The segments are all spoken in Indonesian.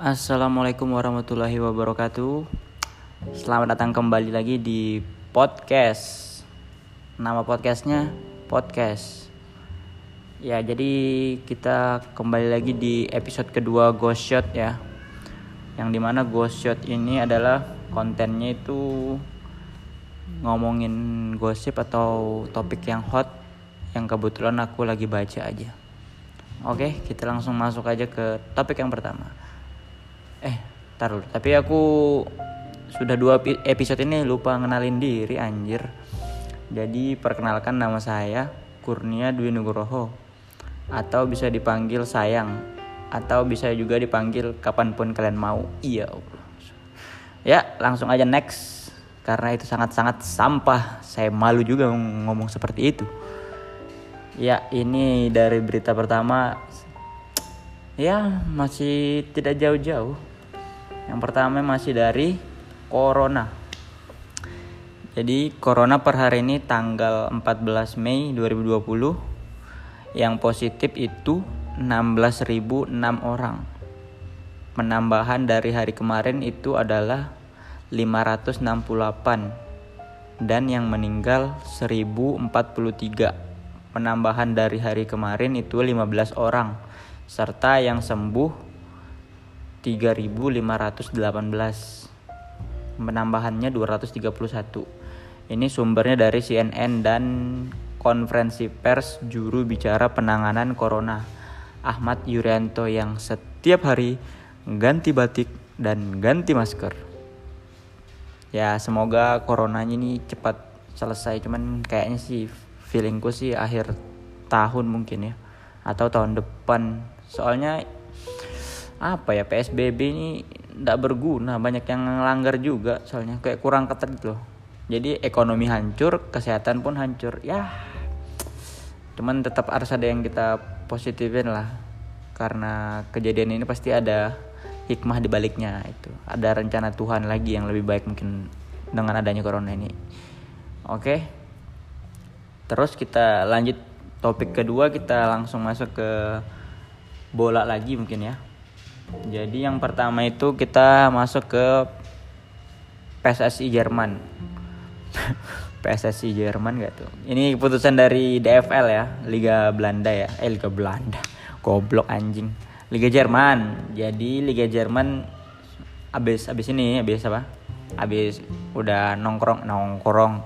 Assalamualaikum warahmatullahi wabarakatuh. Selamat datang kembali lagi di podcast. Nama podcastnya podcast. Ya, jadi kita kembali lagi di episode kedua Ghost Shot ya. Yang di mana Ghost Shot ini adalah kontennya itu ngomongin gosip atau topik yang hot yang kebetulan aku lagi baca aja. Oke, kita langsung masuk aja ke topik yang pertama eh taruh tapi aku sudah dua episode ini lupa ngenalin diri anjir. Jadi perkenalkan nama saya Kurnia Dwi Nugroho. Atau bisa dipanggil sayang. Atau bisa juga dipanggil kapan pun kalian mau. Iya ya langsung aja next. Karena itu sangat-sangat sampah. Saya malu juga ngomong seperti itu. Ya ini dari berita pertama. Ya masih tidak jauh-jauh yang pertama masih dari Corona. Jadi Corona per hari ini tanggal 14 Mei 2020 yang positif itu 16.006 orang. Penambahan dari hari kemarin itu adalah 568 dan yang meninggal 1043. Penambahan dari hari kemarin itu 15 orang serta yang sembuh 3518 penambahannya 231 ini sumbernya dari CNN dan konferensi pers juru bicara penanganan corona. Ahmad Yuryanto yang setiap hari ganti batik dan ganti masker. Ya semoga coronanya ini cepat selesai. Cuman kayaknya sih feelingku sih akhir tahun mungkin ya. Atau tahun depan. Soalnya apa ya PSBB ini tidak berguna. Banyak yang melanggar juga soalnya. Kayak kurang ketat gitu loh. Jadi ekonomi hancur kesehatan pun hancur. Ya cuman tetap harus ada yang kita positifin lah. Karena kejadian ini pasti ada hikmah di baliknya itu. Ada rencana Tuhan lagi yang lebih baik mungkin dengan adanya corona ini. Oke? Terus kita lanjut. Topik kedua kita langsung masuk ke bola lagi mungkin ya jadi yang pertama itu kita masuk ke PSSI Jerman. PSSI Jerman gak tuh? Ini keputusan dari DFL ya, Liga Belanda ya. Eh Liga Belanda. Goblok anjing. Liga Jerman. Jadi Liga Jerman abis abis ini abis apa? Abis udah nongkrong nongkrong.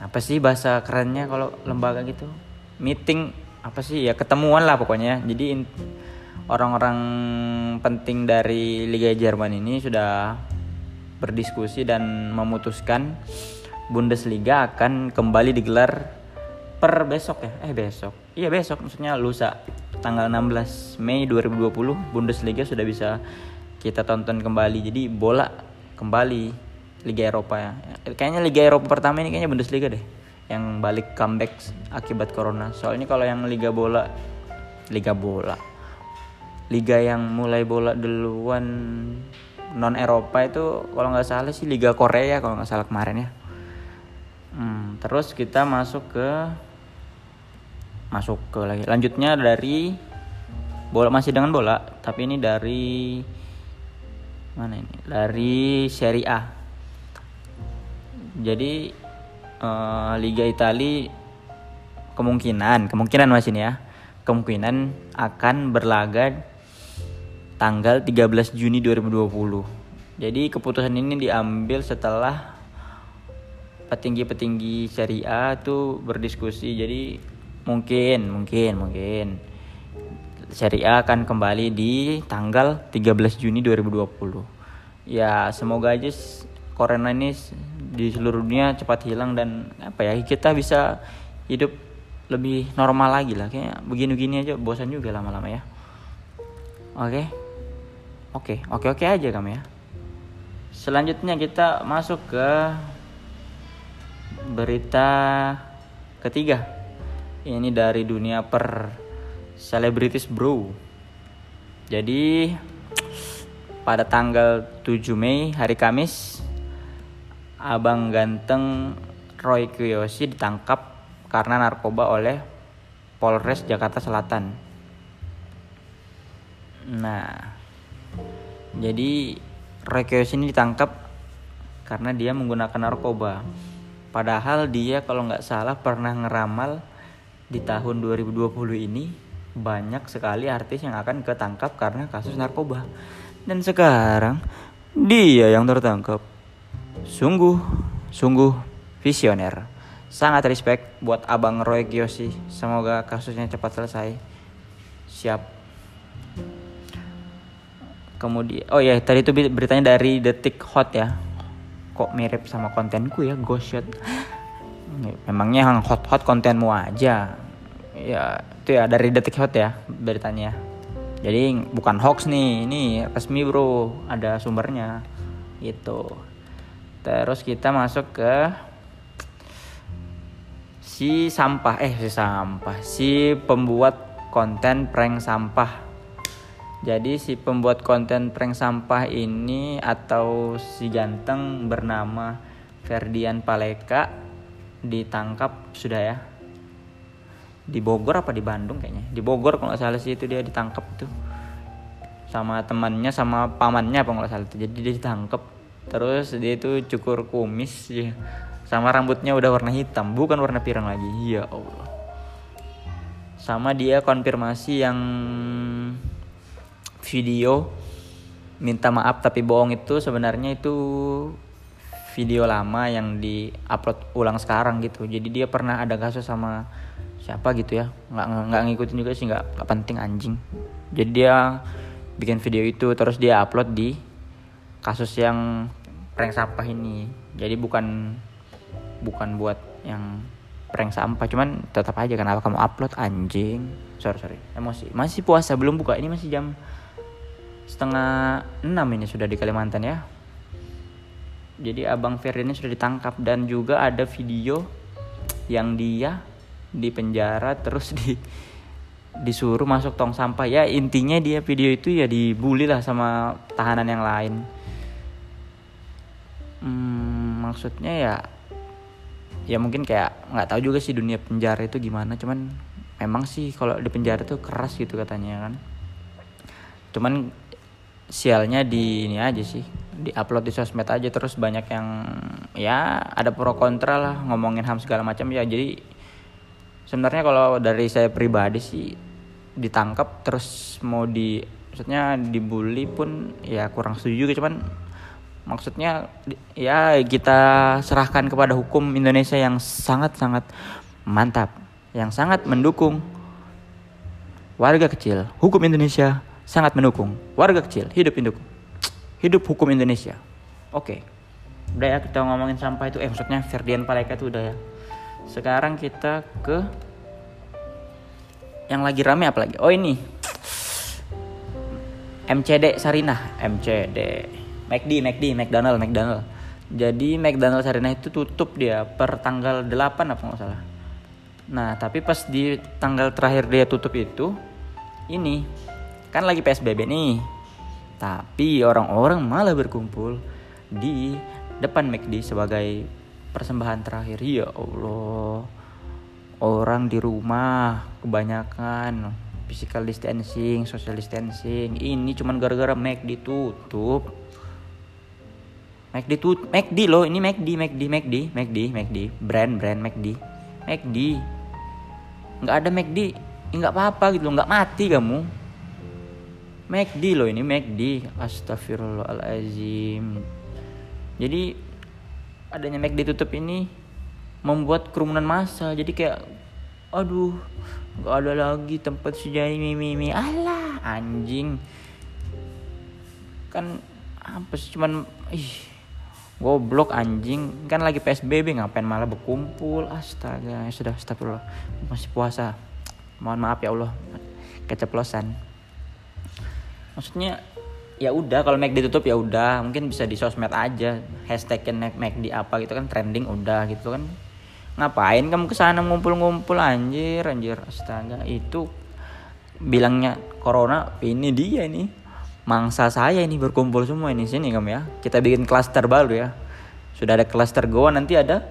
Apa sih bahasa kerennya kalau lembaga gitu? Meeting apa sih ya ketemuan lah pokoknya. Jadi orang-orang penting dari Liga Jerman ini sudah berdiskusi dan memutuskan Bundesliga akan kembali digelar per besok ya? Eh besok. Iya besok. Maksudnya lusa. Tanggal 16 Mei 2020 Bundesliga sudah bisa kita tonton kembali. Jadi bola kembali Liga Eropa ya. Kayaknya Liga Eropa pertama ini kayaknya Bundesliga deh yang balik comeback akibat corona. Soalnya kalau yang Liga bola Liga bola liga yang mulai bola duluan non Eropa itu kalau nggak salah sih liga Korea kalau nggak salah kemarin ya. Hmm, terus kita masuk ke masuk ke lagi. Lanjutnya dari bola masih dengan bola tapi ini dari mana ini? Dari Serie A. Jadi uh, Liga Italia kemungkinan kemungkinan masih ini ya kemungkinan akan berlaga tanggal 13 Juni 2020. Jadi keputusan ini diambil setelah petinggi-petinggi syariah tuh berdiskusi. Jadi mungkin, mungkin, mungkin syariah akan kembali di tanggal 13 Juni 2020. Ya, semoga aja corona ini di seluruh dunia cepat hilang dan apa ya kita bisa hidup lebih normal lagi lah kayak begini-begini aja bosan juga lama-lama ya oke okay? Oke, oke oke aja kamu ya. Selanjutnya kita masuk ke berita ketiga. Ini dari dunia per selebritis bro. Jadi pada tanggal 7 Mei hari Kamis abang ganteng Roy Kiyoshi ditangkap karena narkoba oleh Polres Jakarta Selatan. Nah, jadi Roy Kiyoshi ini ditangkap karena dia menggunakan narkoba. Padahal dia kalau nggak salah pernah ngeramal di tahun 2020 ini banyak sekali artis yang akan ketangkap karena kasus narkoba. Dan sekarang dia yang tertangkap. Sungguh sungguh visioner. Sangat respect buat abang Roy Kiyoshi semoga kasusnya cepat selesai. Siap kemudian oh ya tadi itu beritanya dari detik hot ya. Kok mirip sama kontenku ya ghost shot memangnya yang hot hot kontenmu aja? Ya itu ya dari detik hot ya beritanya. Jadi bukan hoax nih ini resmi bro ada sumbernya gitu. Terus kita masuk ke si sampah eh si sampah si pembuat konten prank sampah jadi si pembuat konten prank sampah ini atau si ganteng bernama Ferdian Paleka ditangkap sudah ya? Di Bogor apa di Bandung kayaknya? Di Bogor kalau nggak salah sih itu dia ditangkap tuh. Sama temannya sama pamannya apa nggak salah itu jadi dia ditangkap. Terus dia itu cukur kumis ya. sama rambutnya udah warna hitam bukan warna pirang lagi. Ya Allah. Sama dia konfirmasi yang video minta maaf tapi bohong itu sebenarnya itu video lama yang di upload ulang sekarang gitu. Jadi dia pernah ada kasus sama siapa gitu ya. Nggak nggak ngikutin juga sih nggak nggak penting anjing. Jadi dia bikin video itu terus dia upload di kasus yang prank sampah ini. Jadi bukan bukan buat yang prank sampah cuman tetap aja kenapa kamu upload anjing? Sorry sorry. Emosi. Masih puasa belum buka. Ini masih jam setengah enam ini sudah di Kalimantan ya. Jadi abang Ferdi ini sudah ditangkap dan juga ada video yang dia di penjara terus di disuruh masuk tong sampah. Ya intinya dia video itu ya dibully lah sama tahanan yang lain. Hmm, maksudnya ya ya mungkin kayak nggak tahu juga sih dunia penjara itu gimana. Cuman memang sih kalau di penjara tuh keras gitu katanya kan. Cuman sialnya di ini aja sih di upload di sosmed aja terus banyak yang ya ada pro kontra lah ngomongin ham segala macam ya. Jadi sebenarnya kalau dari saya pribadi sih ditangkap terus mau di maksudnya dibully pun ya kurang setuju gitu cuman maksudnya ya kita serahkan kepada hukum Indonesia yang sangat sangat mantap yang sangat mendukung warga kecil hukum Indonesia sangat mendukung. Warga kecil hidup induk hidup hukum Indonesia. Oke. Udah ya kita ngomongin sampah itu. Eh maksudnya Ferdian Paleka itu udah ya. Sekarang kita ke yang lagi rame apa lagi? Oh ini. MCD Sarinah. MCD McD McD McDonald McDonald. Jadi McDonald Sarinah itu tutup dia per tanggal 8 apa nggak salah. Nah tapi pas di tanggal terakhir dia tutup itu ini kan lagi PSBB nih. Tapi orang-orang malah berkumpul di depan McD sebagai persembahan terakhir. Ya Allah. Orang di rumah kebanyakan physical distancing, social distancing. Ini cuman gara-gara McD tutup. McD tuh McD loh, ini McD, McD, McD, McD, McD, brand brand McD. McD. Nggak ada McD, nggak apa-apa gitu, nggak mati kamu McD loh ini McD Astagfirullahaladzim jadi adanya McD tutup ini membuat kerumunan massa. Jadi kayak aduh gak ada lagi tempat sejari mimi mimi alah anjing. Kan apa sih cuman ih goblok anjing. Kan lagi PSBB ngapain malah berkumpul? Astaga ya sudah astagfirullah. Masih puasa. Mohon maaf ya Allah keceplosan maksudnya ya udah kalau Mac ditutup ya udah. Mungkin bisa di sosmed aja. Hashtagnya Mac di apa gitu kan trending udah gitu kan. Ngapain kamu ke sana ngumpul-ngumpul anjir anjir. Astaga itu bilangnya corona ini dia ini. Mangsa saya ini berkumpul semua ini sini kamu ya. Kita bikin klaster baru ya. Sudah ada klaster goa nanti ada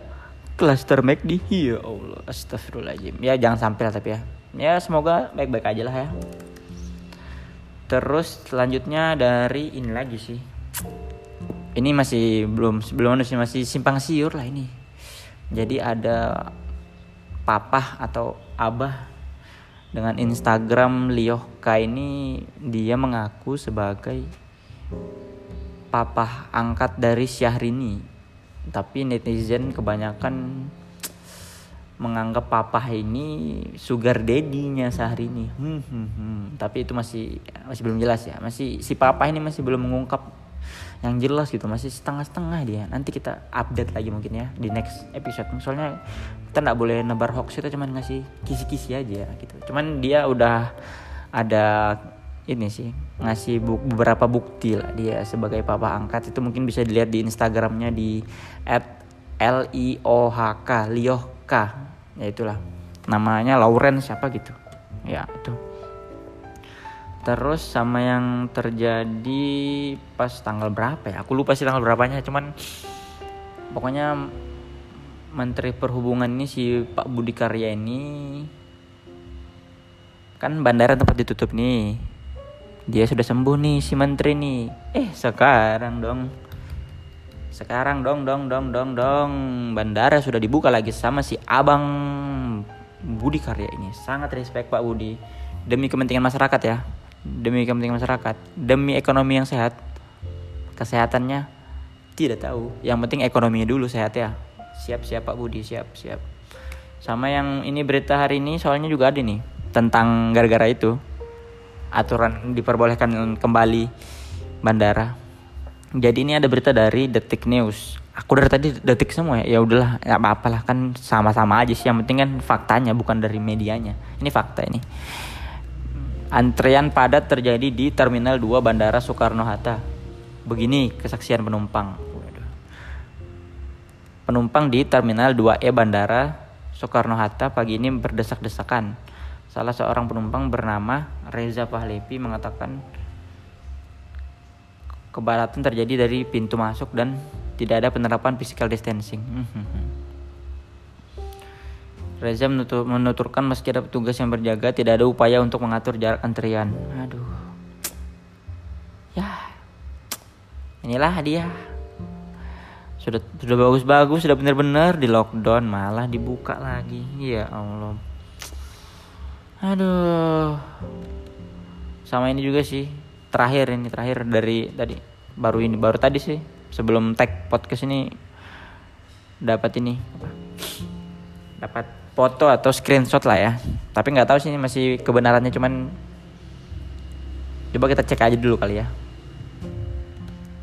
klaster McD ya Allah astagfirullahaladzim. Ya jangan sampai lah tapi ya. Ya semoga baik-baik aja lah ya terus selanjutnya dari ini lagi sih. Ini masih belum belum sih masih simpang siur lah ini. Jadi ada papa atau abah dengan Instagram Liohka ini dia mengaku sebagai papa angkat dari Syahrini. Tapi netizen kebanyakan menganggap papa ini sugar daddy-nya Syahrini hmm, hmm, hmm. tapi itu masih masih belum jelas ya. Masih si papa ini masih belum mengungkap yang jelas gitu. Masih setengah-setengah dia. Nanti kita update lagi mungkin ya di next episode. Soalnya kita nggak boleh nebar hoax kita cuman ngasih kisi-kisi aja gitu. Cuman dia udah ada ini sih ngasih bu beberapa bukti lah dia sebagai papa angkat. Itu mungkin bisa dilihat di instagramnya di at l i o h k lioh k ya itulah. Namanya Lauren siapa gitu. Ya itu. Terus sama yang terjadi pas tanggal berapa ya? Aku lupa sih tanggal berapanya cuman pokoknya Menteri Perhubungan ini si Pak Budi Karya ini kan bandara tempat ditutup nih. Dia sudah sembuh nih si menteri nih. Eh sekarang dong sekarang dong dong dong dong dong bandara sudah dibuka lagi sama si abang Budi Karya ini sangat respect Pak Budi demi kepentingan masyarakat ya demi kepentingan masyarakat, demi ekonomi yang sehat, kesehatannya tidak tahu. Yang penting ekonominya dulu sehat ya. Siap siap Pak Budi, siap siap. Sama yang ini berita hari ini soalnya juga ada nih tentang gara-gara itu aturan diperbolehkan kembali bandara. Jadi ini ada berita dari Detik News. Aku dari tadi detik semua ya. Ya udahlah, nggak apa-apalah kan sama-sama aja sih. Yang penting kan faktanya bukan dari medianya. Ini fakta ini. Antrean padat terjadi di Terminal 2 Bandara Soekarno-Hatta. Begini kesaksian penumpang. Penumpang di Terminal 2E Bandara Soekarno-Hatta pagi ini berdesak-desakan. Salah seorang penumpang bernama Reza Pahlevi mengatakan kebaratan terjadi dari pintu masuk dan tidak ada penerapan physical distancing. Reza menutur, menuturkan meski ada petugas yang berjaga tidak ada upaya untuk mengatur jarak antrian. Aduh. Ya. Inilah dia. Sudah sudah bagus-bagus, sudah benar-benar di lockdown malah dibuka lagi. Ya Allah. Aduh. Sama ini juga sih. Terakhir ini terakhir dari tadi. Baru ini baru tadi sih sebelum tag podcast ini dapat ini apa? Dapat foto atau screenshot lah ya. Tapi nggak tahu sih ini masih kebenarannya cuman coba kita cek aja dulu kali ya.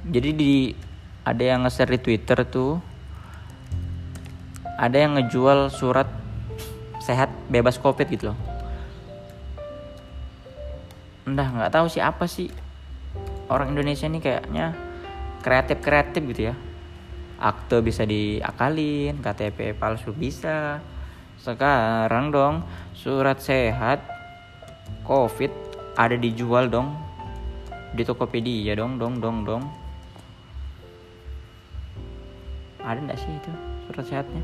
Jadi di ada yang nge-share di Twitter tuh ada yang ngejual surat sehat bebas covid gitu loh. Entah nggak tahu sih apa sih orang Indonesia ini kayaknya kreatif kreatif gitu ya. Akte bisa diakalin KTP palsu bisa. Sekarang dong surat sehat covid ada dijual dong. Di Tokopedia dong dong dong dong. Ada nggak sih itu surat sehatnya?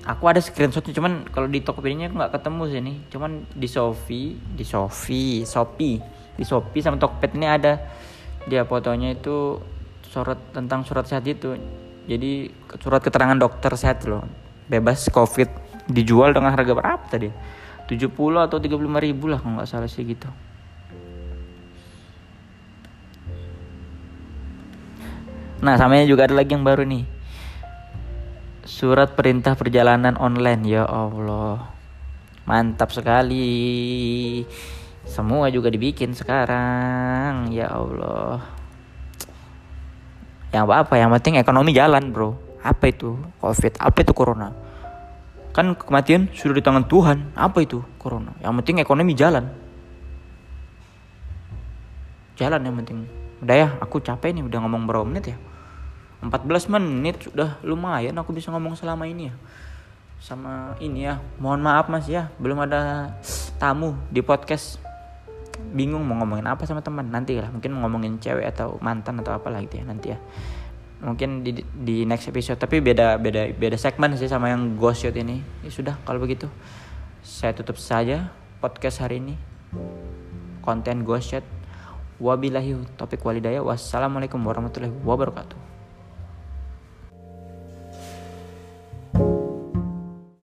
Aku ada screenshotnya cuman kalau di Tokopedia nggak ketemu sih nih cuman di Shopee di Shopee Shopee di Shopee sama Tokped ini ada. Dia fotonya itu surat tentang surat sehat itu. Jadi surat keterangan dokter sehat loh. Bebas covid. Dijual dengan harga berapa tadi? 70 atau 35 ribu lah kalau nggak salah sih gitu. Nah samanya juga ada lagi yang baru nih. Surat perintah perjalanan online. Ya Allah. Mantap sekali semua juga dibikin sekarang. Ya Allah. Yang apa apa yang penting ekonomi jalan bro. Apa itu? Covid apa itu corona? Kan kematian sudah di tangan Tuhan. Apa itu corona? Yang penting ekonomi jalan. Jalan yang penting. Udah ya aku capek nih udah ngomong berapa menit ya? 14 menit sudah lumayan aku bisa ngomong selama ini ya. Sama ini ya mohon maaf mas ya. Belum ada tamu di podcast bingung mau ngomongin apa sama teman nanti lah mungkin mau ngomongin cewek atau mantan atau apa lah gitu ya nanti ya mungkin di di next episode tapi beda beda beda segmen sih sama yang ghost shot ini ya sudah kalau begitu saya tutup saja podcast hari ini konten Ghost Chat. Wabillahi topik walidaya. Wassalamualaikum warahmatullahi wabarakatuh.